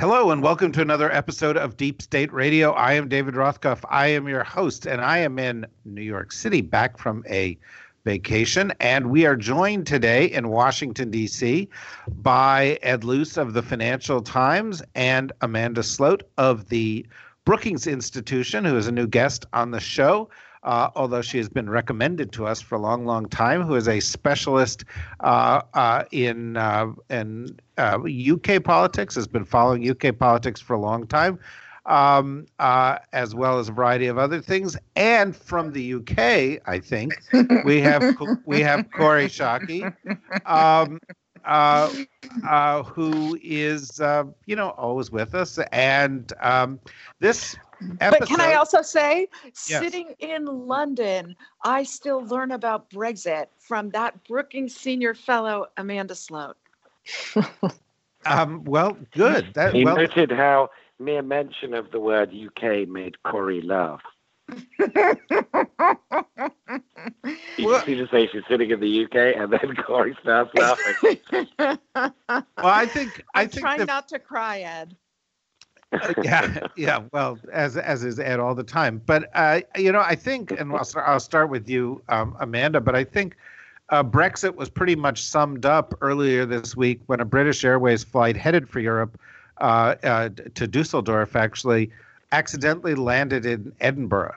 Hello, and welcome to another episode of Deep State Radio. I am David Rothkopf. I am your host, and I am in New York City, back from a vacation. And we are joined today in Washington, D.C., by Ed Luce of the Financial Times and Amanda Sloat of the Brookings Institution, who is a new guest on the show uh, although she has been recommended to us for a long, long time, who is a specialist uh, uh, in uh, in UK uh, politics, has been following UK politics for a long time. Um, uh, as well as a variety of other things, and from the UK, I think we have we have Kori Schake, um, uh, uh, who is uh, you know always with us, and um, this Episode. But can I also say, yes. sitting in London, I still learn about Brexit from that Brookings Senior Fellow, Amanda Sloat. um, well, good. That, he well, noted how mere mention of the word UK made Kori laugh. You well, see the say she's sitting in the UK, and then Kori starts laughing. well, I think I I'm think trying the, not to cry, Ed. Uh, yeah, yeah. Well, as as is Ed all the time. But uh, you know, I think, and I'll start, I'll start with you, um, Amanda. But I think uh, Brexit was pretty much summed up earlier this week when a British Airways flight headed for Europe uh, uh to Dusseldorf actually accidentally landed in Edinburgh.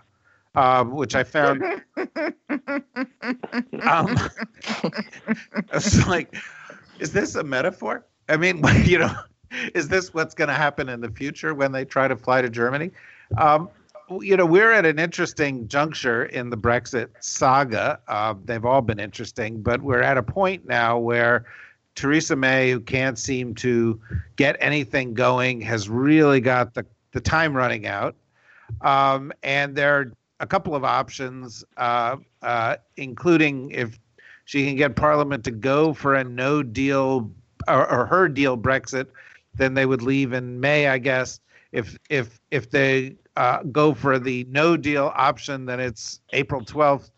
Um, which I found. um, it's like, is this a metaphor? I mean, you know, is this what's going to happen in the future when they try to fly to Germany? Um, you know, we're at an interesting juncture in the Brexit saga. Uh, they've all been interesting, but we're at a point now where Theresa May, who can't seem to get anything going, has really got the, the time running out. Um, and there are a couple of options, uh, uh, including if she can get Parliament to go for a no deal or, or her deal Brexit then they would leave in May, I guess. If if if they uh, go for the no deal option, then it's April 12th.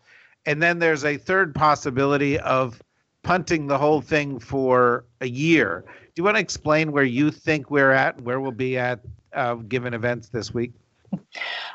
And then there's a third possibility of punting the whole thing for a year. Do you want to explain where you think we're at and where we'll be at uh, given events this week?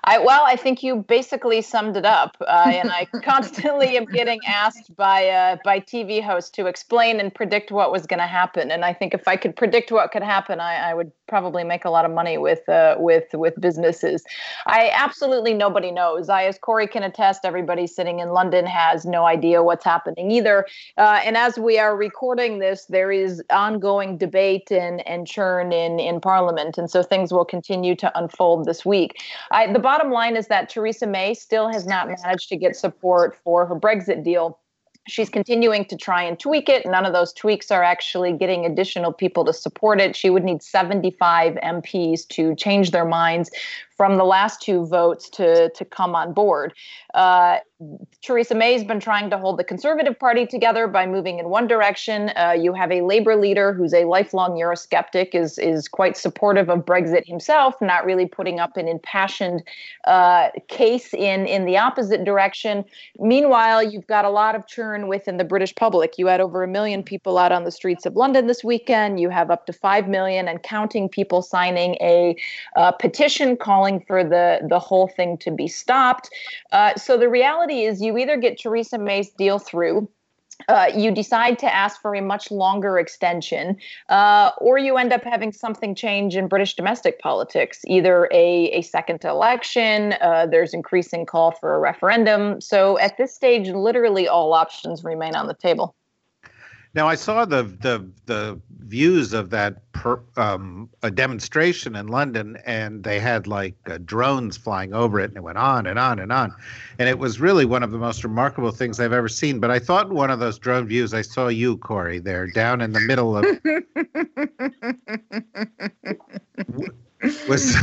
I, well, I think you basically summed it up, uh, and I constantly am getting asked by uh, by TV hosts to explain and predict what was going to happen. And I think if I could predict what could happen, I, I would probably make a lot of money with uh, with with businesses. I absolutely nobody knows. I, as Kori can attest, everybody sitting in London has no idea what's happening either. Uh, and as we are recording this, there is ongoing debate and and churn in in Parliament, and so things will continue to unfold this week. I, the bottom line is that Theresa May still has not managed to get support for her Brexit deal she's continuing to try and tweak it. None of those tweaks are actually getting additional people to support it. She would need 75 MPs to change their minds from the last two votes to to come on board. Uh, Theresa May has been trying to hold the Conservative Party together by moving in one direction. Uh, you have a Labour leader who's a lifelong Eurosceptic, is is quite supportive of Brexit himself, not really putting up an impassioned uh, case in in the opposite direction. Meanwhile, you've got a lot of churn within the British public. You had over a million people out on the streets of London this weekend. You have up to five million and counting people signing a uh, petition calling calling for the the whole thing to be stopped. Uh, so the reality is, you either get Theresa May's deal through. Uh, you decide to ask for a much longer extension, uh, or you end up having something change in British domestic politics, either a, a second election, uh, there's increasing call for a referendum. So at this stage, literally all options remain on the table. Now I saw the the the views of that per, um, a demonstration in London, and they had like uh, drones flying over it, and it went on and on and on, and it was really one of the most remarkable things I've ever seen. But I thought in one of those drone views, I saw you, Kori, there down in the middle of. was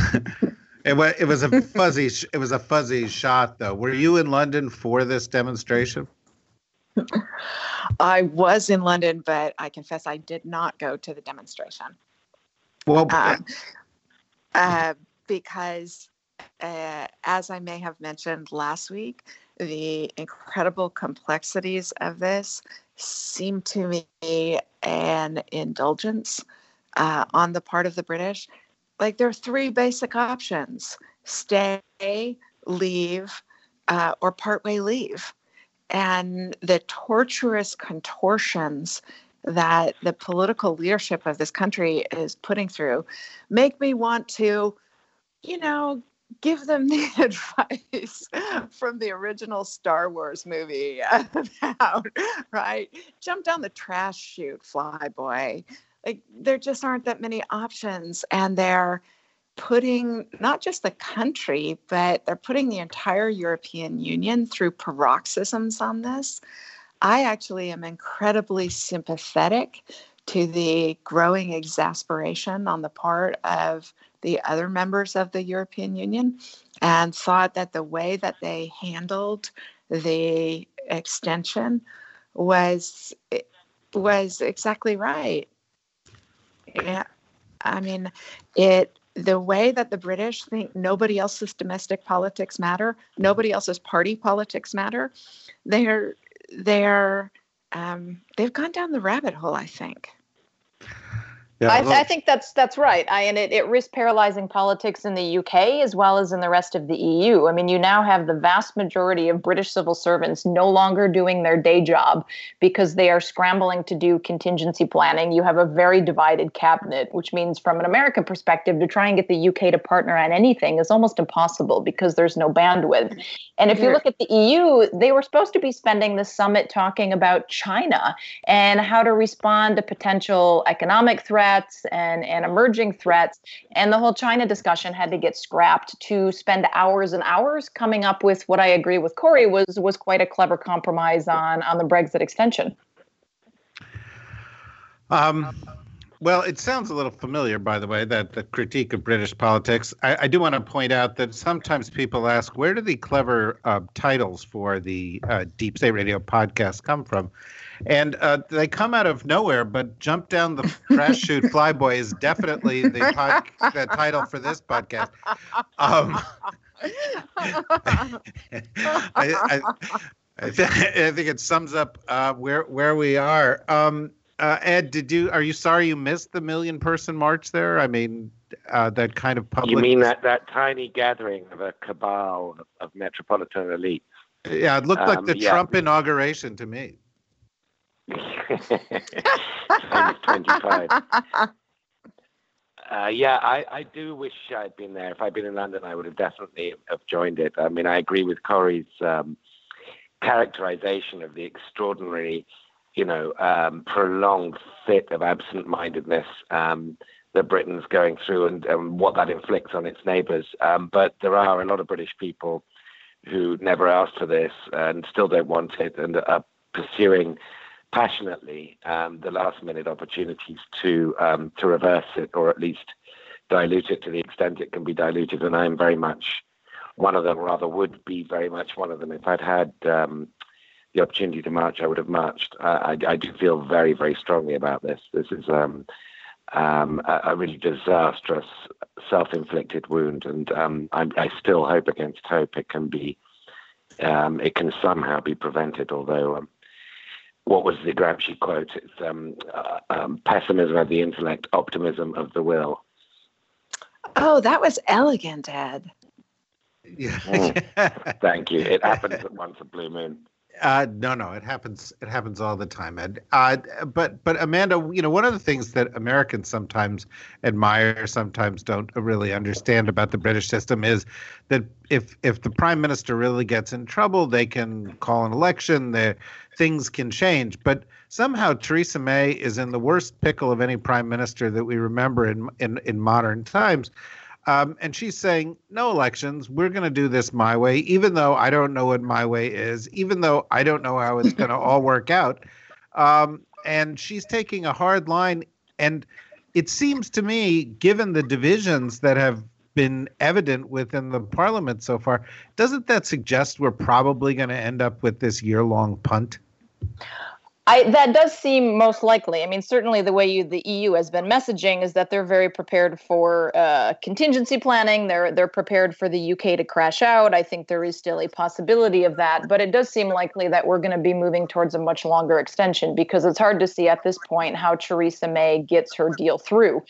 it was it was a fuzzy it was a fuzzy shot though. Were you in London for this demonstration? I was in London, but I confess I did not go to the demonstration. Well, Um, uh, because, uh, as I may have mentioned last week, the incredible complexities of this seem to me an indulgence uh, on the part of the British. Like there are three basic options stay, leave, uh, or partway leave. And the torturous contortions that the political leadership of this country is putting through make me want to, you know, give them the advice from the original Star Wars movie about, right? Jump down the trash chute, flyboy. Like, there just aren't that many options. And they're putting not just the country, but they're putting the entire European Union through paroxysms on this. I actually am incredibly sympathetic to the growing exasperation on the part of the other members of the European Union and thought that the way that they handled the extension was was exactly right. Yeah, I mean, it the way that the British think nobody else's domestic politics matter, nobody else's party politics matter, they're they're um, they've gone down the rabbit hole. I think. Yeah, I, I, think that's that's right. I, and it, it risks paralyzing politics in the UK as well as in the rest of the EU. I mean, you now have the vast majority of British civil servants no longer doing their day job because they are scrambling to do contingency planning. You have a very divided cabinet, which means, from an American perspective, to try and get the UK to partner on anything is almost impossible because there's no bandwidth. And if you look at the EU, they were supposed to be spending the summit talking about China and how to respond to potential economic threats threats and, and emerging threats. And the whole China discussion had to get scrapped to spend hours and hours coming up with what I agree with Kori was was quite a clever compromise on on the Brexit extension. Um, well, it sounds a little familiar, by the way, that the critique of British politics. I, I do want to point out that sometimes people ask, where do the clever uh, titles for the uh, Deep State Radio podcast come from? and uh, they come out of nowhere. But "Jump Down the Trash Chute, Flyboy" is definitely the, pod, the title for this podcast. Um, I, I, I, th- I, think it sums up uh, where where we are. Um, uh, Ed, did you are you sorry you missed the million person march there? I mean, uh, that kind of public. You mean that that tiny gathering of a cabal of, of metropolitan elites? Yeah, it looked um, like the yeah. Trump inauguration to me. 25. Uh, yeah, I, I do wish I'd been there. If I'd been in London, I would have definitely have joined it. I mean, I agree with Kori's um, characterization of the extraordinary, you know, um, prolonged fit of absent-mindedness um, that Britain's going through and, and, what that inflicts on its neighbours. Um, but there are a lot of British people who never asked for this and still don't want it and are pursuing passionately um, the last minute opportunities to um, to reverse it or at least dilute it to the extent it can be diluted. And I'm very much one of them, rather would be very much one of them. If I'd had um, the opportunity to march, I would have marched. Uh, I, I, do feel very, very strongly about this. This is um, um, a, a, really disastrous self-inflicted wound, and um, I still hope against hope it can be. it can somehow be prevented, although what was the Gramsci quote? It's um, uh, um, pessimism of the intellect, optimism of the will. Oh, that was elegant, Ed. Yeah. Mm. Thank you. It happens at once a blue moon. Uh, no, no, it happens. It happens all the time, Ed. Uh, but, but Amanda, you know, one of the things that Americans sometimes admire, sometimes don't really understand about the British system is that if if the prime minister really gets in trouble, they can call an election. The things can change. But somehow Theresa May is in the worst pickle of any prime minister that we remember in in, in modern times. Um, and she's saying, no elections. We're going to do this my way, even though I don't know what my way is, even though I don't know how it's going to all work out. Um, and she's taking a hard line. And it seems to me, given the divisions that have been evident within the parliament so far. Doesn't that suggest we're probably going to end up with this year long punt? I, that does seem most likely. I mean, certainly the way you, the EU has been messaging is that they're very prepared for uh, contingency planning. They're they're prepared for the UK to crash out. I think there is still a possibility of that, but it does seem likely that we're going to be moving towards a much longer extension because it's hard to see at this point how Theresa May gets her deal through.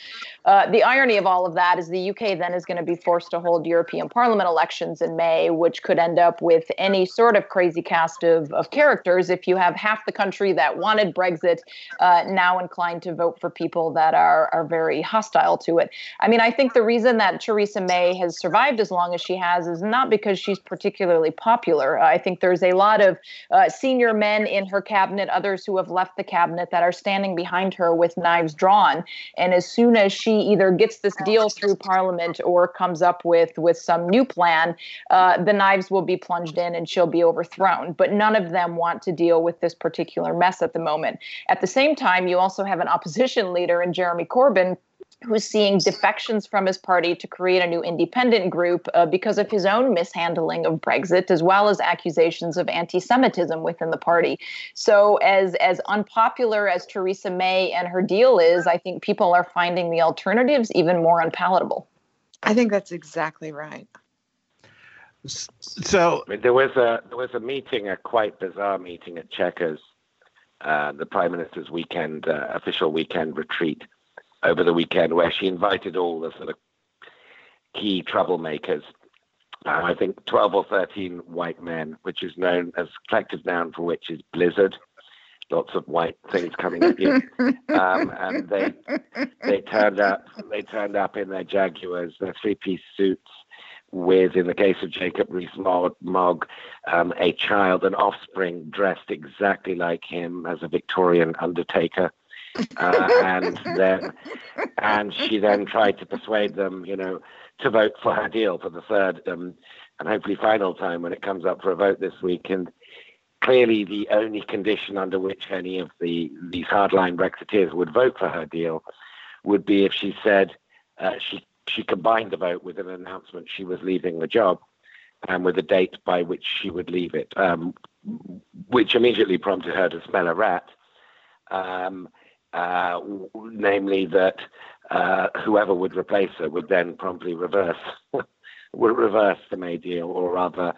Uh, the irony of all of that is the UK then is going to be forced to hold European Parliament elections in May, which could end up with any sort of crazy cast of, of characters if you have half the country that wanted Brexit uh, now inclined to vote for people that are, are very hostile to it. I mean, I think the reason that Theresa May has survived as long as she has is not because she's particularly popular. I think there's a lot of uh, senior men in her cabinet, others who have left the cabinet that are standing behind her with knives drawn. And as soon as she either gets this deal through Parliament or comes up with with some new plan, uh, the knives will be plunged in and she'll be overthrown. But none of them want to deal with this particular mess at the moment. At the same time, you also have an opposition leader in Jeremy Corbyn who's seeing defections from his party to create a new independent group uh, because of his own mishandling of Brexit, as well as accusations of anti-Semitism within the party. So, as as unpopular as Theresa May and her deal is, I think people are finding the alternatives even more unpalatable. I think that's exactly right. So I mean, there was a there was a meeting, a quite bizarre meeting at Chequers, uh, the Prime Minister's weekend uh, official weekend retreat over the weekend, where she invited all the sort of key troublemakers. Uh, I think 12 or 13 white men, which is known as collective noun for which is blizzard. Lots of white things coming at you, um, and they they turned up. They turned up in their Jaguars, their three-piece suits, with, in the case of Jacob Rees-Mogg, um, a child, an offspring dressed exactly like him as a Victorian undertaker. Uh, and then, and she then tried to persuade them, you know, to vote for her deal for the third um, and hopefully final time when it comes up for a vote this week. And clearly, the only condition under which any of the these hardline Brexiteers would vote for her deal would be if she said uh, she she combined the vote with an announcement she was leaving the job and with a date by which she would leave it, um, which immediately prompted her to smell a rat, um, uh, namely that uh, whoever would replace her would then promptly reverse would reverse the May deal, or rather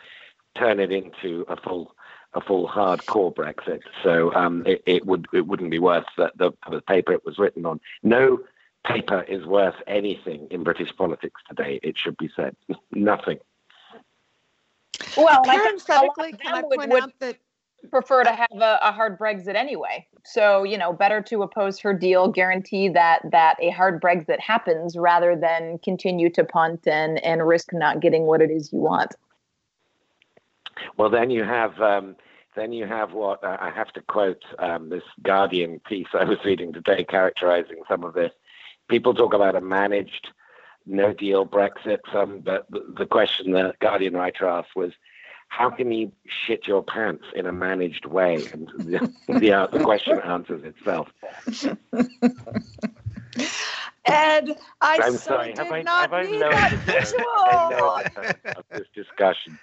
turn it into a full a full hardcore Brexit. So um, it, it, would it wouldn't be worth the, the, the paper it was written on. No paper is worth anything in British politics today, it should be said. Nothing. Well, parenthetically, can I point would, out that prefer to have a, a, hard Brexit anyway. So you know, better to oppose her deal, guarantee that that a hard Brexit happens, rather than continue to punt and and risk not getting what it is you want. Well, then you have. Um, then you have what uh, I have to quote um, this Guardian piece I was reading today, characterizing some of this people talk about a managed no deal Brexit, um, but the question the Guardian writer asked was, how can you shit your pants in a managed way? And the, the, uh, the question answers itself. Ed, I I'm so sorry. did Have I, not have I need that visual. of this discussion?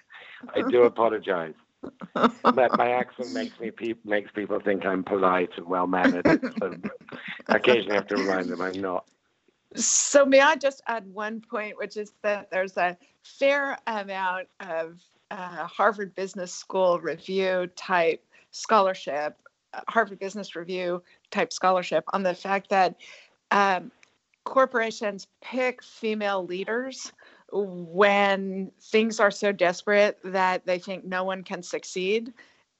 I do apologize. But my accent makes me pe- makes people think I'm polite and well mannered. So occasionally, I have to remind them I'm not. So may I just add one point, which is that there's a fair amount of uh, Harvard Business School review type scholarship, uh, Harvard Business Review type scholarship on the fact that um, corporations pick female leaders when things are so desperate that they think no one can succeed.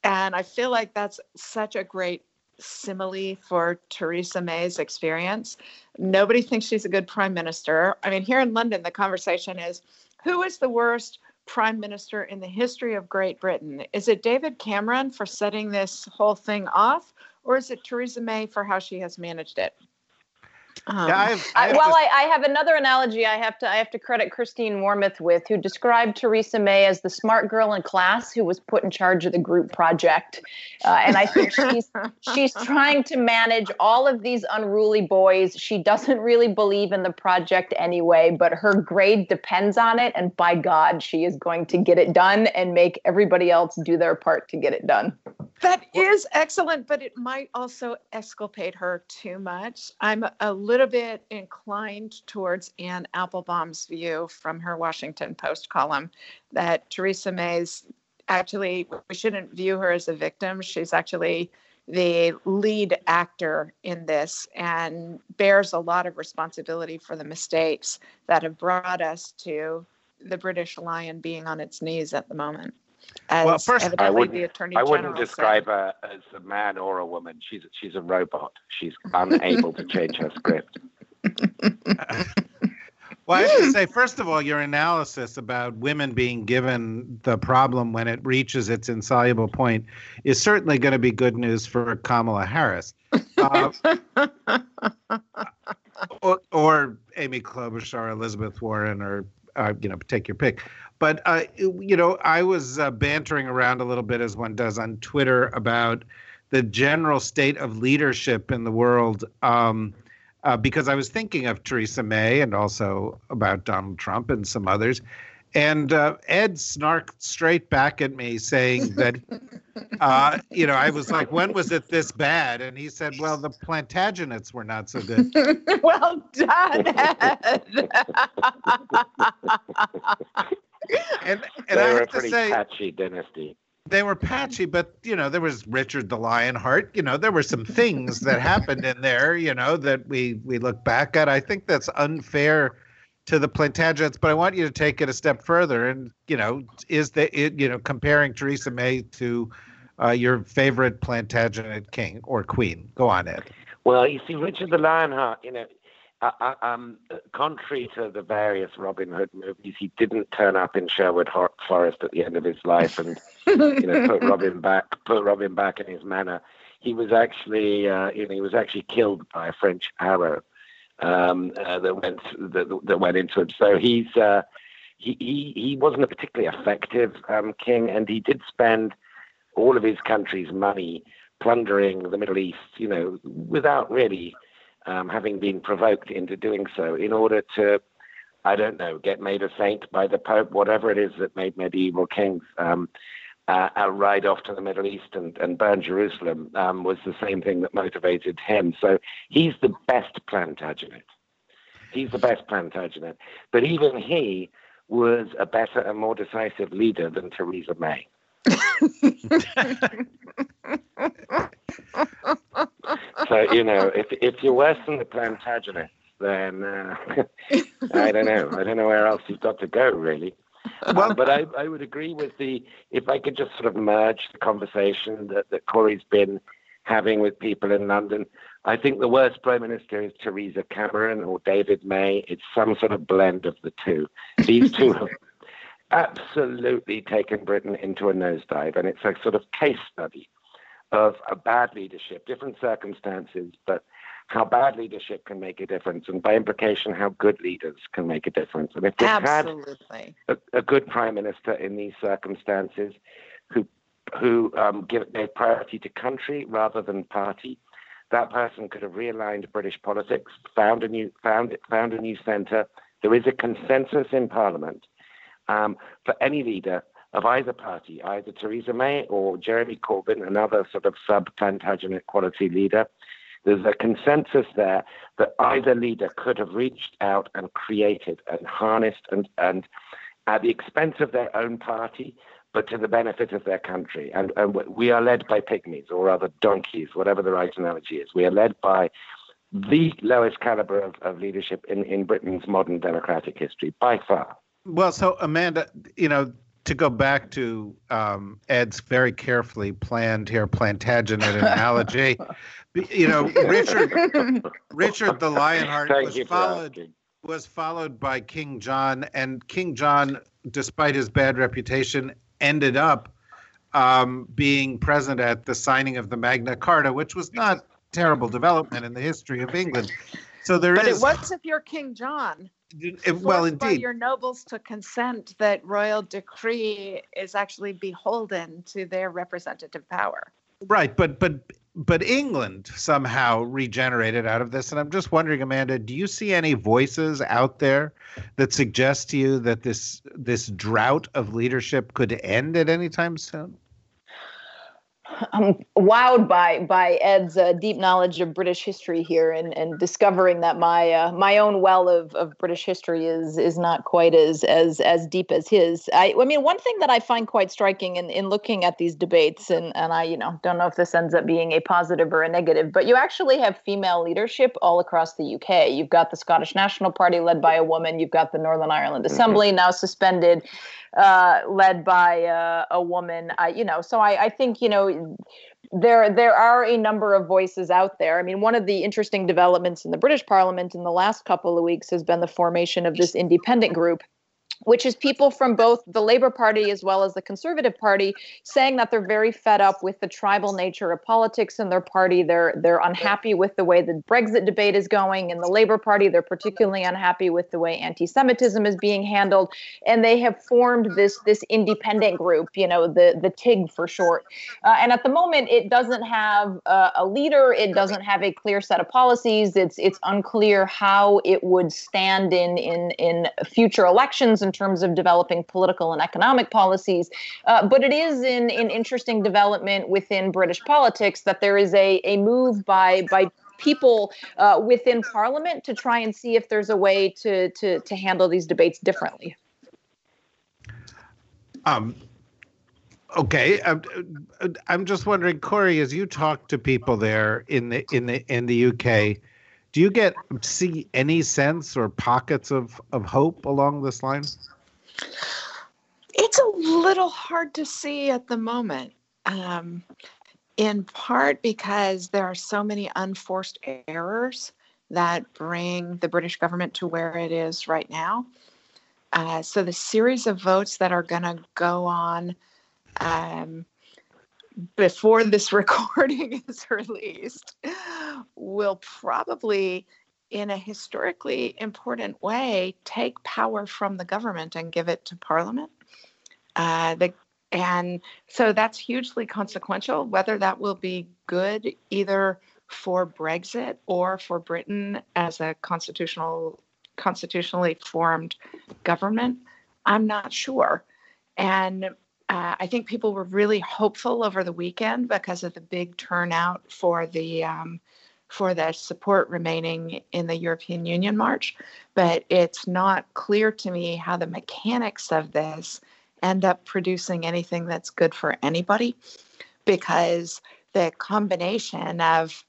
And I feel like that's such a great simile for Theresa May's experience. Nobody thinks she's a good prime minister. I mean, here in London, the conversation is who is the worst prime minister in the history of Great Britain? Is it David Cameron for setting this whole thing off, or is it Theresa May for how she has managed it? Um, Yeah, I have, I I, well, to- I, I have another analogy I have to I have to credit Christine Wormuth with, who described Theresa May as the smart girl in class who was put in charge of the group project, uh, and I think she's she's trying to manage all of these unruly boys. She doesn't really believe in the project anyway, but her grade depends on it, and by God, she is going to get it done and make everybody else do their part to get it done. That is excellent, but it might also exculpate her too much. I'm a little bit inclined towards Anne Applebaum's view from her Washington Post column that Theresa May's actually, we shouldn't view her as a victim. She's actually the lead actor in this and bears a lot of responsibility for the mistakes that have brought us to the British lion being on its knees at the moment. As Well, first- I evidently wouldn't- the attorney I wouldn't said. describe her as a man or a woman. She's she's a robot. She's unable to change her script. Well, I have to say, first of all, your analysis about women being given the problem when it reaches its insoluble point is certainly going to be good news for Kamala Harris. Uh, or, or Amy Klobuchar, or Elizabeth Warren, or uh, you know, take your pick. But uh, you know, I was uh, bantering around a little bit as one does on Twitter about the general state of leadership in the world. Um, uh, because I was thinking of Theresa May and also about Donald Trump and some others. And uh, Ed snarked straight back at me saying that, uh, you know, I was like, when was it this bad? And he said, well, the Plantagenets were not so good. well done, Ed. And, and I They're a have to pretty say, patchy dynasty. they were patchy, but, you know, there was Richard the Lionheart. You know, there were some things that happened in there, you know, that we, we look back at. I think that's unfair to the Plantagenets, but I want you to take it a step further. And you know, is the it, you know comparing Theresa May to uh, your favorite Plantagenet king or queen? Go on, Ed. Well, you see, Richard the Lionheart, you know, uh, uh, um, contrary to the various Robin Hood movies, he didn't turn up in Sherwood Forest at the end of his life and you know put Robin back, put Robin back in his manor. He was actually, uh, you know, he was actually killed by a French arrow um, uh, that went that, that went into him. So he's uh, he, he he wasn't a particularly effective um, king, and he did spend all of his country's money plundering the Middle East, you know, without really um, having been provoked into doing so, in order to, I don't know, get made a saint by the Pope, whatever it is that made medieval kings. Um, uh, ride off to the Middle East and, and burn Jerusalem um, was the same thing that motivated him. So he's the best Plantagenet. He's the best Plantagenet. But even he was a better and more decisive leader than Theresa May. so you know, if if you're worse than the Plantagenets, then uh, I don't know. I don't know where else you've got to go, really. Well- Um, but I, I would agree with the if I could just sort of merge the conversation that, that Kori's been having with people in London. I think the worst prime minister is Theresa Cameron or David May. It's some sort of blend of the two. These two have absolutely taken Britain into a nosedive, and it's a sort of case study of a bad leadership, different circumstances, but how bad leadership can make a difference, and by implication, how good leaders can make a difference. And if we had a, a good prime minister in these circumstances who who um, give, gave priority to country rather than party. That person could have realigned British politics, found a new found found a new centre. There is a consensus in Parliament um, for any leader of either party, either Theresa May or Jeremy Corbyn, another sort of sub-Plantagenet quality leader. There's a consensus there that either leader could have reached out and created and harnessed and, and at the expense of their own party, but to the benefit of their country. And, and we are led by pygmies or rather donkeys, whatever the right analogy is. We are led by the lowest caliber of, of leadership in, in Britain's modern democratic history by far. Well, so Amanda, you know, to go back to um, Ed's very carefully planned here Plantagenet analogy, you know, Richard Richard the Lionheart Thank was followed asking. was followed by King John, and King John, despite his bad reputation, ended up um, being present at the signing of the Magna Carta, which was not terrible development in the history of England. So there but is. it was if you're King John. Well, indeed. your nobles to consent that royal decree is actually beholden to their representative power. Right, but but but England somehow regenerated out of this, and I'm just wondering, Amanda, do you see any voices out there that suggest to you that this this drought of leadership could end at any time soon? I'm wowed by by Ed's uh, deep knowledge of British history here, and, and discovering that my uh, my own well of, of British history is is not quite as as as deep as his. I, I mean, one thing that I find quite striking in, in looking at these debates, and and I you know don't know if this ends up being a positive or a negative, but you actually have female leadership all across the UK. You've got the Scottish National Party led by a woman. You've got the Northern Ireland Assembly now suspended uh, led by uh, a woman. I, you know, so I, I think you know there there are a number of voices out there. I mean, one of the interesting developments in the British Parliament in the last couple of weeks has been the formation of this independent group which is people from both the Labour Party as well as the Conservative Party saying that they're very fed up with the tribal nature of politics in their party. They're they're unhappy with the way the Brexit debate is going. In the Labour Party, they're particularly unhappy with the way anti-Semitism is being handled, and they have formed this this independent group, you know, the the TIG for short. Uh, and at the moment, it doesn't have uh, a leader. It doesn't have a clear set of policies. It's it's unclear how it would stand in in in future elections in terms of developing political and economic policies. Uh, but it is in in interesting development within British politics that there is a a move by by people uh, within Parliament to try and see if there's a way to to to handle these debates differently. Um, okay, I'm, I'm just wondering, Kori, as you talk to people there in the in the in the UK, do you get see any sense or pockets of of hope along this line? It's a little hard to see at the moment, um, in part because there are so many unforced errors that bring the British government to where it is right now. Uh, so the series of votes that are going to go on um, before this recording is released will probably in a historically important way take power from the government and give it to parliament. Uh, the, and so that's hugely consequential whether that will be good either for brexit or for britain as a constitutional constitutionally formed government i'm not sure. And uh, I think people were really hopeful over the weekend because of the big turnout for the um, for the support remaining in the European Union march. But it's not clear to me how the mechanics of this end up producing anything that's good for anybody, because the combination of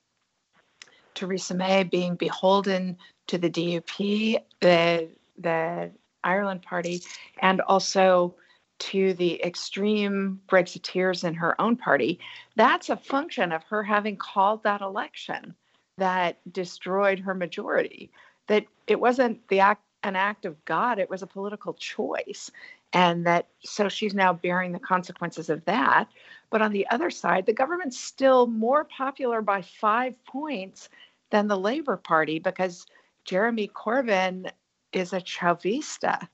Theresa May being beholden to the DUP, the the Ireland Party, and also to the extreme Brexiteers in her own party, that's a function of her having called that election that destroyed her majority. That it wasn't the act an act of God, it was a political choice. And that so she's now bearing the consequences of that. But on the other side, the government's still more popular by five points than the Labour Party because Jeremy Corbyn is a Chavista.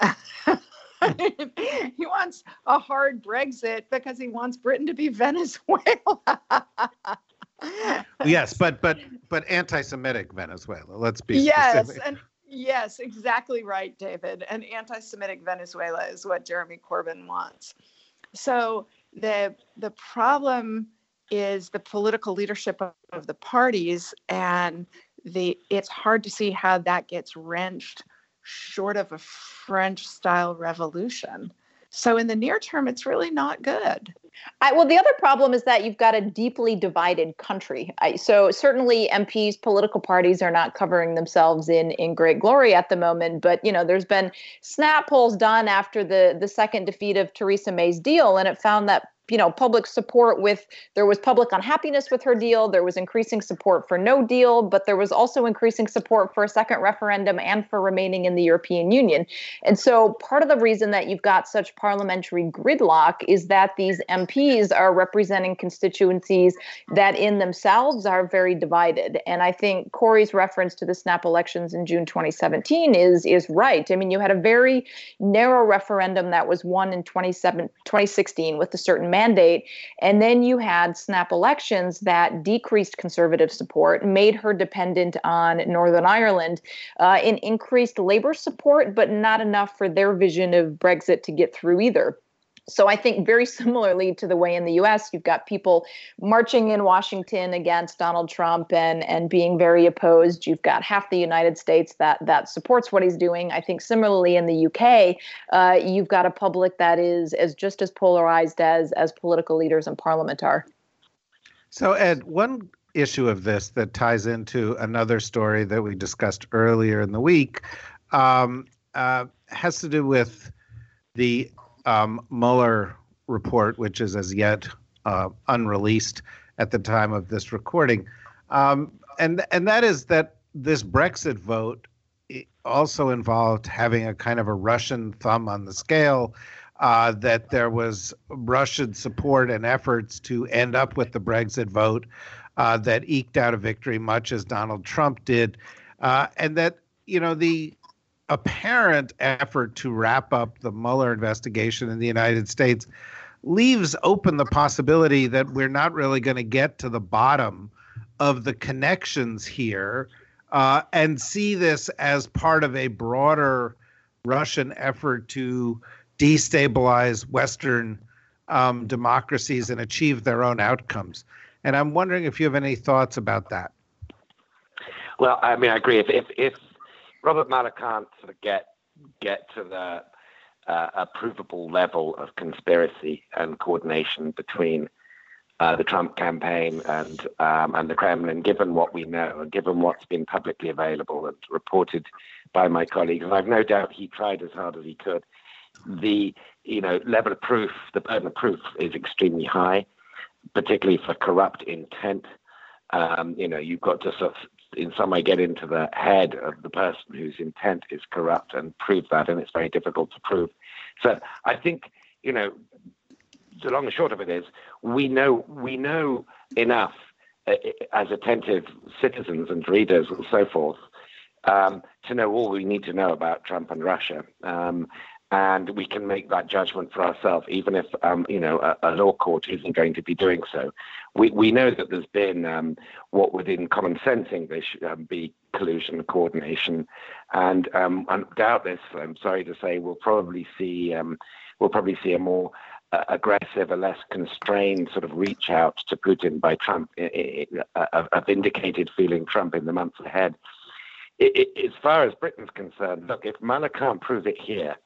he wants a hard Brexit because he wants Britain to be Venezuela. yes, but but but anti-Semitic Venezuela. Let's be yes, specific. and yes, exactly right, David. And anti-Semitic Venezuela is what Jeremy Corbyn wants. So the the problem is the political leadership of, of the parties, and the it's hard to see how that gets wrenched short of a French style revolution. So in the near term, it's really not good. I, well, the other problem is that you've got a deeply divided country. I, so certainly MPs, political parties are not covering themselves in in great glory at the moment. But you know, there's been snap polls done after the the second defeat of Theresa May's deal, and it found that you know public support with there was public unhappiness with her deal there was increasing support for no deal but there was also increasing support for a second referendum and for remaining in the European Union. And so part of the reason that you've got such parliamentary gridlock is that these MPs are representing constituencies that in themselves are very divided. And I think Kori's reference to the snap elections in June 2017 is is right. I mean you had a very narrow referendum that was won in 2016 with a certain mandate. And then you had snap elections that decreased conservative support, made her dependent on Northern Ireland, uh, and increased labor support, but not enough for their vision of Brexit to get through either. So I think very similarly to the way in the US, you've got people marching in Washington against Donald Trump and, and being very opposed. You've got half the United States that that supports what he's doing. I think similarly in the UK, uh, you've got a public that is as just as polarized as as political leaders in parliament are. So Ed, one issue of this that ties into another story that we discussed earlier in the week um, uh, has to do with the um, Mueller report, which is as yet uh, unreleased at the time of this recording, um, and and that is that this Brexit vote also involved having a kind of a Russian thumb on the scale. Uh, that there was Russian support and efforts to end up with the Brexit vote uh, that eked out a victory, much as Donald Trump did, uh, and that you know the apparent effort to wrap up the Mueller investigation in the United States leaves open the possibility that we're not really going to get to the bottom of the connections here uh, and see this as part of a broader Russian effort to destabilize Western um, democracies and achieve their own outcomes. And I'm wondering if you have any thoughts about that. Well, I mean, I agree. If if, if Robert Mueller can't sort of get get to the uh, a provable level of conspiracy and coordination between uh, the Trump campaign and um, and the Kremlin, given what we know and given what's been publicly available and reported by my colleagues, and I've no doubt he tried as hard as he could. The you know level of proof, the burden of proof is extremely high, particularly for corrupt intent. Um, you know, you've got to sort of in some way get into the head of the person whose intent is corrupt and prove that, and it's very difficult to prove. So I think you know the long and short of it is we know we know enough uh, as attentive citizens and readers and so forth um, to know all we need to know about Trump and Russia. Um, and we can make that judgment for ourselves, even if um, you know a, a, law court isn't going to be doing so. We we know that there's been um, what would, in common sense English, um, be collusion, coordination, and um, doubtless, I'm sorry to say, we'll probably see um, we'll probably see a more uh, aggressive, a less constrained sort of reach out to Putin by Trump, a vindicated feeling Trump in the months ahead. It, it, as far as Britain's concerned, look, if Mueller can't prove it here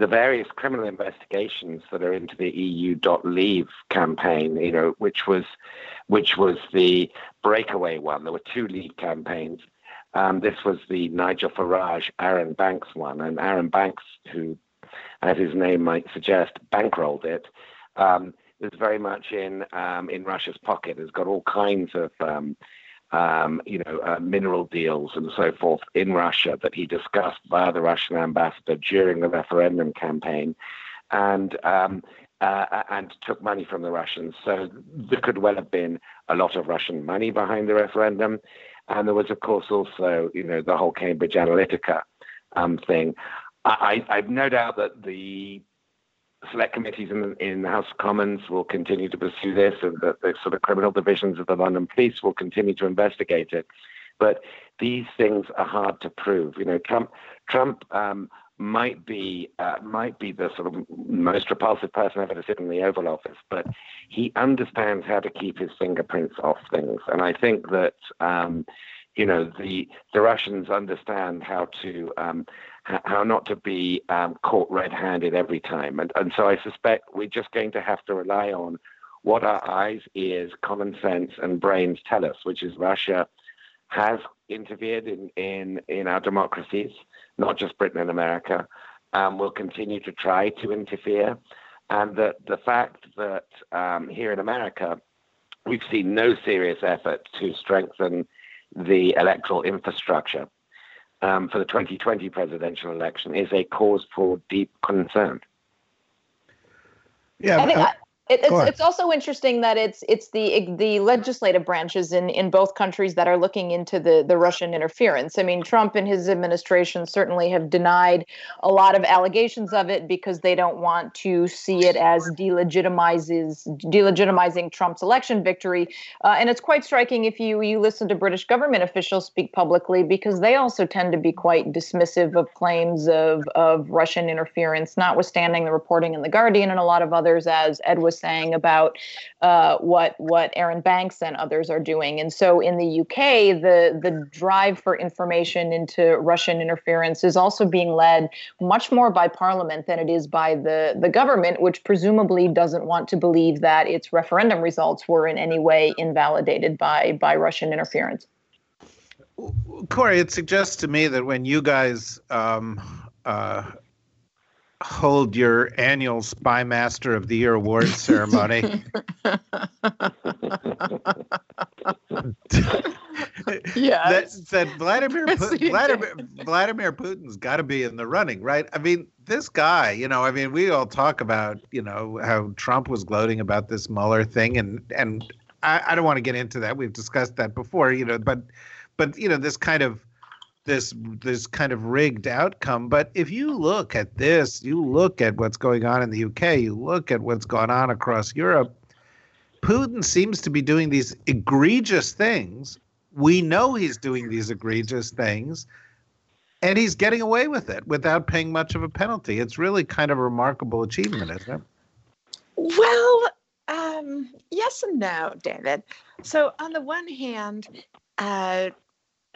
the various criminal investigations that are into the EU.leave campaign, you know, which was which was the breakaway one. There were two leave campaigns. Um, this was the Nigel Farage, Arron Banks one, and Arron Banks, who, as his name might suggest, bankrolled it, um, is very much in um, in Russia's pocket. Has got all kinds of um, um, you know, uh, mineral deals and so forth in Russia that he discussed via the Russian ambassador during the referendum campaign, and um, uh, and took money from the Russians. So there could well have been a lot of Russian money behind the referendum, and there was, of course, also you know the whole Cambridge Analytica um, thing. I, I've no doubt that the select committees in, in the House of Commons will continue to pursue this, and that the sort of criminal divisions of the London police will continue to investigate it. But these things are hard to prove. You know, Trump Trump um, might be uh, might be the sort of most repulsive person ever to sit in the Oval Office, but he understands how to keep his fingerprints off things, and I think that. Um, you know the the Russians understand how to um, how not to be um, caught red-handed every time, and and so I suspect we're just going to have to rely on what our eyes, ears, common sense, and brains tell us, which is Russia has interfered in in in our democracies, not just Britain and America. Um, will continue to try to interfere. and that the fact that um, here in America we've seen no serious effort to strengthen the electoral infrastructure um, for the 2020 presidential election is a cause for deep concern. Yeah, I, it, it's, it's also interesting that it's it's the the legislative branches in, in both countries that are looking into the, the Russian interference. I mean, Trump and his administration certainly have denied a lot of allegations of it because they don't want to see it as delegitimizes delegitimizing Trump's election victory. Uh, and it's quite striking if you you listen to British government officials speak publicly because they also tend to be quite dismissive of claims of of Russian interference, notwithstanding the reporting in the Guardian and a lot of others, as Ed was saying about uh, what what Arron Banks and others are doing. And so in the UK, the the drive for information into Russian interference is also being led much more by Parliament than it is by the the government, which presumably doesn't want to believe that its referendum results were in any way invalidated by by Russian interference. Kori, it suggests to me that when you guys um, uh, hold your annual Spy Master of the Year award ceremony. yeah, that, that Vladimir Putin, Vladimir Vladimir Putin's got to be in the running, right? I mean, this guy, you know, I mean, we all talk about, you know, how Trump was gloating about this Mueller thing, and and I, I don't want to get into that. We've discussed that before, you know, but but you know, this kind of this this kind of rigged outcome. But if you look at this, you look at what's going on in the UK, you look at what's gone on across Europe. Putin seems to be doing these egregious things. We know he's doing these egregious things, and he's getting away with it without paying much of a penalty. It's really kind of a remarkable achievement, isn't it? Well, um, yes and no, David. So, on the one hand, uh,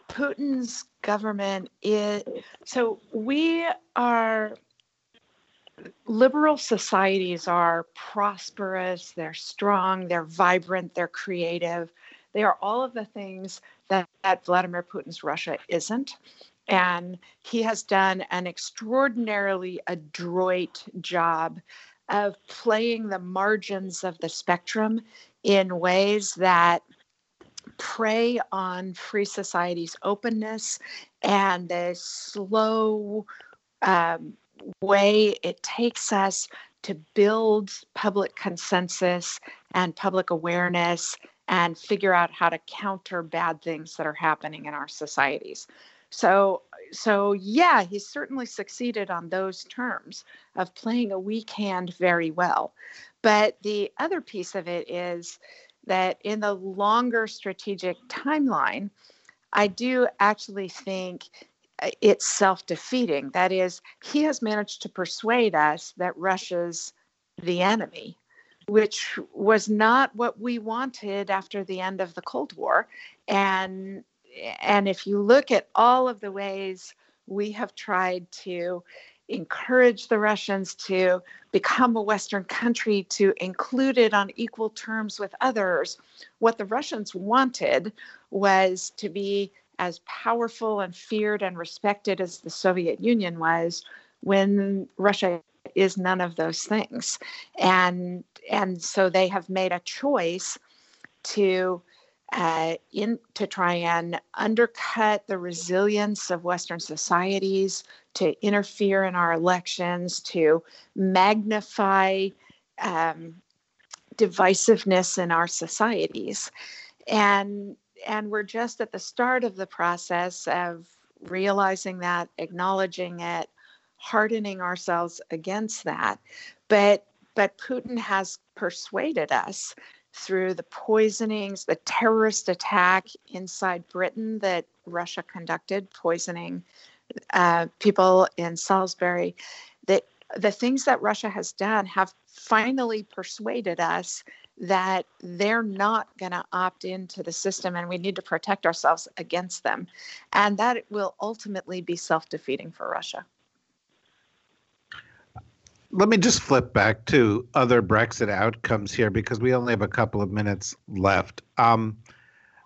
Putin's government is so we are liberal societies are prosperous, they're strong, they're vibrant, they're creative. They are all of the things that, that Vladimir Putin's Russia isn't. And he has done an extraordinarily adroit job of playing the margins of the spectrum in ways that prey on free society's openness and the slow um, way it takes us to build public consensus and public awareness and figure out how to counter bad things that are happening in our societies. So, so yeah, he's certainly succeeded on those terms of playing a weak hand very well. But the other piece of it is that in the longer strategic timeline, I do actually think uh, it's self defeating. That is, he has managed to persuade us that Russia's the enemy, which was not what we wanted after the end of the Cold War. And and if you look at all of the ways we have tried to encourage the Russians to become a Western country, to include it on equal terms with others. What the Russians wanted was to be as powerful and feared and respected as the Soviet Union was when Russia is none of those things. And and so they have made a choice to uh, in to try and undercut the resilience of Western societies, to interfere in our elections, to magnify um, divisiveness in our societies, and and we're just at the start of the process of realizing that, acknowledging it, hardening ourselves against that, but but Putin has persuaded us through the poisonings, the terrorist attack inside Britain that Russia conducted, poisoning uh, people in Salisbury, that the things that Russia has done have finally persuaded us that they're not going to opt into the system and we need to protect ourselves against them. And that will ultimately be self defeating for Russia let me just flip back to other Brexit outcomes here because we only have a couple of minutes left. Um,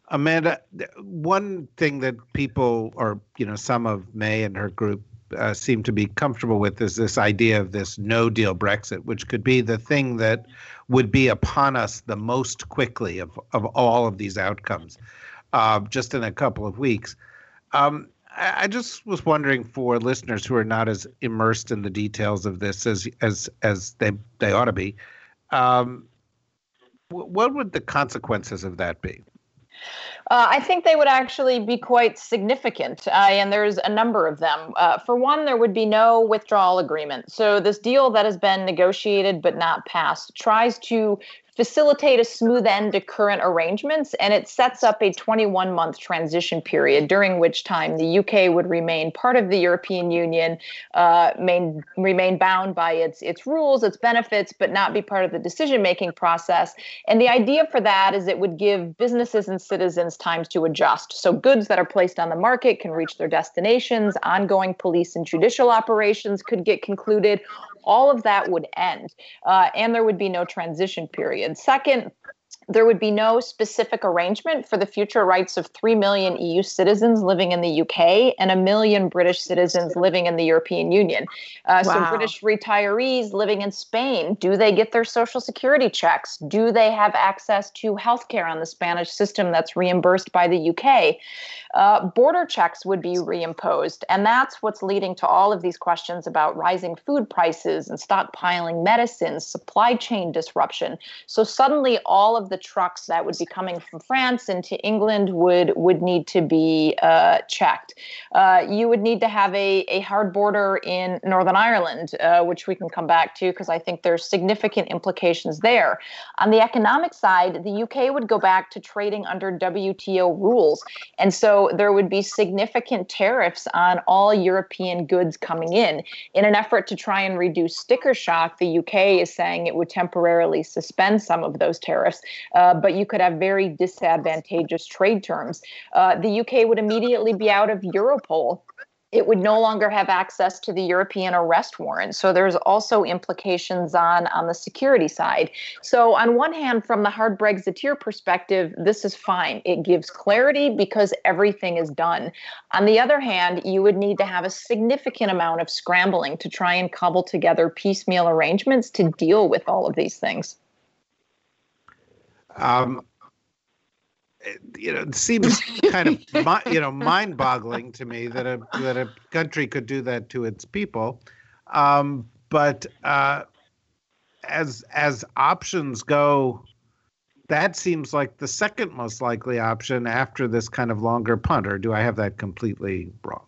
Amanda, one thing that people, or you know, some of May and her group uh, seem to be comfortable with is this idea of this no deal Brexit, which could be the thing that would be upon us the most quickly of, of all of these outcomes, uh, just in a couple of weeks. Um, I, just was wondering for listeners who are not as immersed in the details of this as as as they they ought to be, um, what would the consequences of that be? Uh, I think they would actually be quite significant, uh, and there's a number of them. Uh, for one, there would be no withdrawal agreement. So, this deal that has been negotiated but not passed tries to facilitate a smooth end to current arrangements, and it sets up a 21 month transition period during which time the UK would remain part of the European Union, uh, main, remain bound by its, its rules, its benefits, but not be part of the decision making process. And the idea for that is it would give businesses and citizens time to adjust. So, goods that are placed on the market can reach their destinations, ongoing police and judicial operations could get concluded all of that would end uh, and there would be no transition period. Second, there would be no specific arrangement for the future rights of 3 million EU citizens living in the UK and a million British citizens living in the European Union. Uh, wow. So, British retirees living in Spain, do they get their social security checks? Do they have access to healthcare on the Spanish system that's reimbursed by the UK? Uh, border checks would be reimposed. And that's what's leading to all of these questions about rising food prices and stockpiling medicines, supply chain disruption. So, suddenly, all of the trucks that would be coming from France into England would would need to be uh, checked. Uh, you would need to have a, a hard border in Northern Ireland, uh, which we can come back to because I think there's significant implications there. On the economic side, the UK would go back to trading under WTO rules, and so there would be significant tariffs on all European goods coming in. In an effort to try and reduce sticker shock, the UK is saying it would temporarily suspend some of those tariffs uh, but you could have very disadvantageous trade terms. Uh, the UK would immediately be out of Europol it would no longer have access to the European arrest warrant. So there's also implications on, on the security side. So, on one hand, from the hard Brexiteer perspective, this is fine. It gives clarity because everything is done. On the other hand, you would need to have a significant amount of scrambling to try and cobble together piecemeal arrangements to deal with all of these things. Um, you know, it seems kind of you know mind-boggling to me that a that a country could do that to its people. Um, but uh, as as options go, that seems like the second most likely option after this kind of longer punt. Or do I have that completely wrong?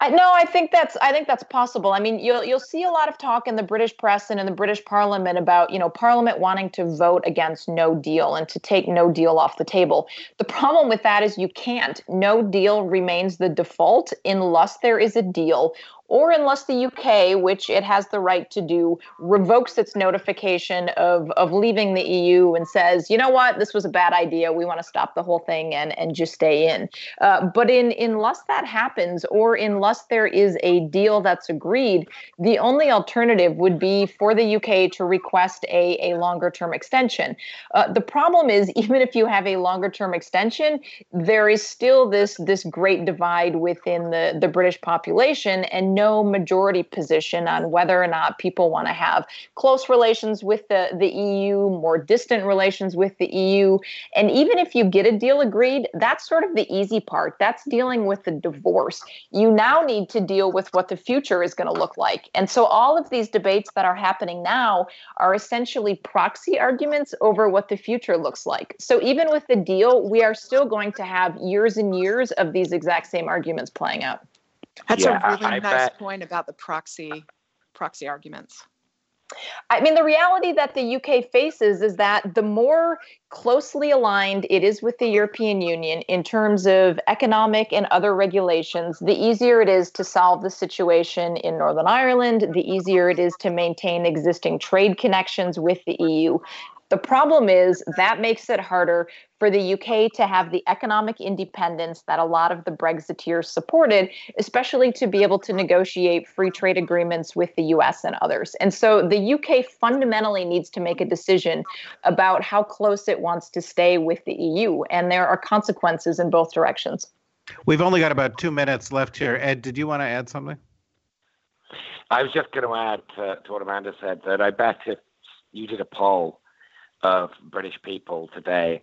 I, no, I think that's I think that's possible. I mean, you'll you'll see a lot of talk in the British press and in the British Parliament about you know Parliament wanting to vote against No Deal and to take No Deal off the table. The problem with that is you can't. No Deal remains the default unless there is a deal or unless the UK, which it has the right to do, revokes its notification of, of leaving the EU and says, you know what, this was a bad idea. We want to stop the whole thing and, and just stay in. Uh, but in unless that happens, or unless there is a deal that's agreed, the only alternative would be for the UK to request a, a longer term extension. Uh, the problem is, even if you have a longer term extension, there is still this, this great divide within the, the British population. And no majority position on whether or not people want to have close relations with the, the EU, more distant relations with the EU. And even if you get a deal agreed, that's sort of the easy part. That's dealing with the divorce. You now need to deal with what the future is going to look like. And so all of these debates that are happening now are essentially proxy arguments over what the future looks like. So even with the deal, we are still going to have years and years of these exact same arguments playing out. That's yeah, a really I, I nice bet. point about the proxy proxy arguments. I mean, the reality that the UK faces is that the more closely aligned it is with the European Union in terms of economic and other regulations, the easier it is to solve the situation in Northern Ireland, the easier it is to maintain existing trade connections with the EU. The problem is that makes it harder for the UK to have the economic independence that a lot of the Brexiteers supported, especially to be able to negotiate free trade agreements with the US and others. And so the UK fundamentally needs to make a decision about how close it wants to stay with the EU. And there are consequences in both directions. We've only got about two minutes left here. Ed, did you want to add something? I was just going to add to, to what Amanda said that I bet if you did a poll of British people today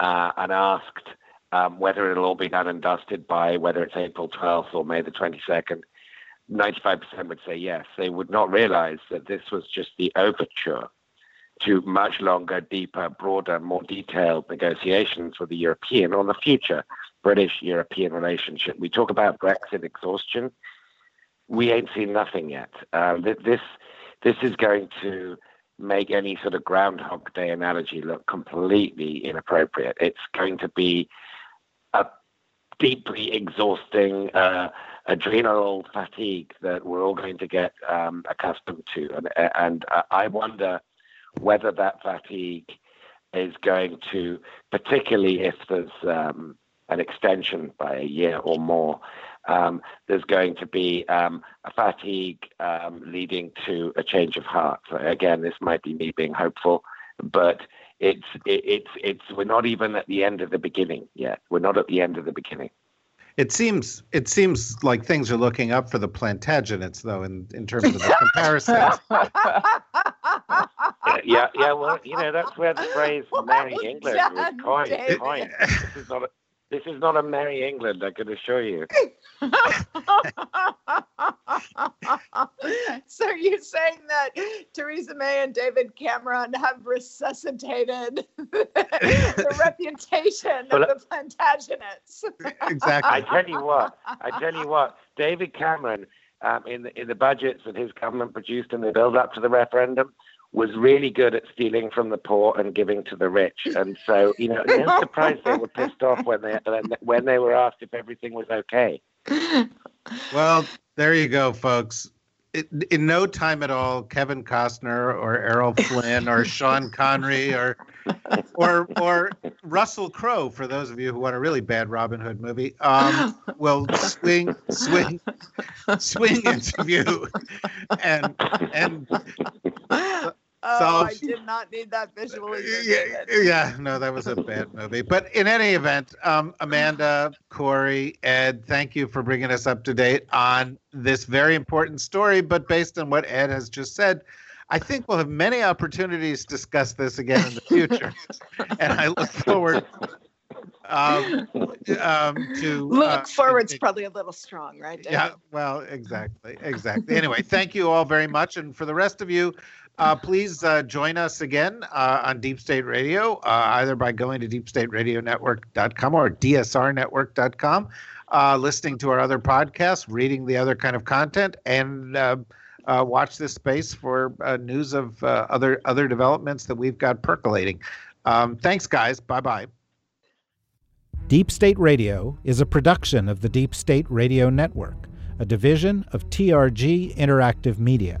uh, and asked um, whether it'll all be done and dusted by whether it's April 12th or May the 22nd, 95% would say yes. They would not realize that this was just the overture to much longer, deeper, broader, more detailed negotiations with the European on the future British European relationship. We talk about Brexit exhaustion. We ain't seen nothing yet. Um, this this is going to make any sort of Groundhog Day analogy look completely inappropriate. It's going to be a deeply exhausting uh, adrenal fatigue that we're all going to get um, accustomed to, and, and I wonder whether that fatigue is going to, particularly if there's um, an extension by a year or more, um, there's going to be um, a fatigue um, leading to a change of heart. So again, this might be me being hopeful, but it's it, it's it's we're not even at the end of the beginning yet. We're not at the end of the beginning. It seems it seems like things are looking up for the Plantagenets, though, in, in terms of the comparisons. yeah, yeah. Well, you know that's where the phrase "Merry England" was coined. coined. This is not a, this is not a merry England, I can assure you. so you're saying that Theresa May and David Cameron have resuscitated the reputation of the Plantagenets. exactly. I tell you what. I tell you what. David Cameron, um, in the in the budgets that his government produced in the build up to the referendum, was really good at stealing from the poor and giving to the rich. And so, you know, no surprise they were pissed off when they when they were asked if everything was okay. Well, there you go, folks. It, in no time at all, Kevin Costner or Errol Flynn or Sean Connery or or or Russell Crowe, for those of you who want a really bad Robin Hood movie, um, will swing swing swing into view and and Oh, I did not need that visualization. Yeah, yeah, no, that was a bad movie. But in any event, um, Amanda, Kori, Ed, thank you for bringing us up to date on this very important story. But based on what Ed has just said, I think we'll have many opportunities to discuss this again in the future. and I look forward um, um, to look uh, forward's probably a little strong, right? David? Yeah, well, exactly, exactly. anyway, thank you all very much, and for the rest of you, uh, please uh, join us again uh, on Deep State Radio, uh, either by going to deepstateradionetwork.com or dsrnetwork.com, uh, listening to our other podcasts, reading the other kind of content, and uh, watch this space for news of other other developments that we've got percolating. Um, thanks, guys. Bye bye. Deep State Radio is a production of the Deep State Radio Network, a division of TRG Interactive Media.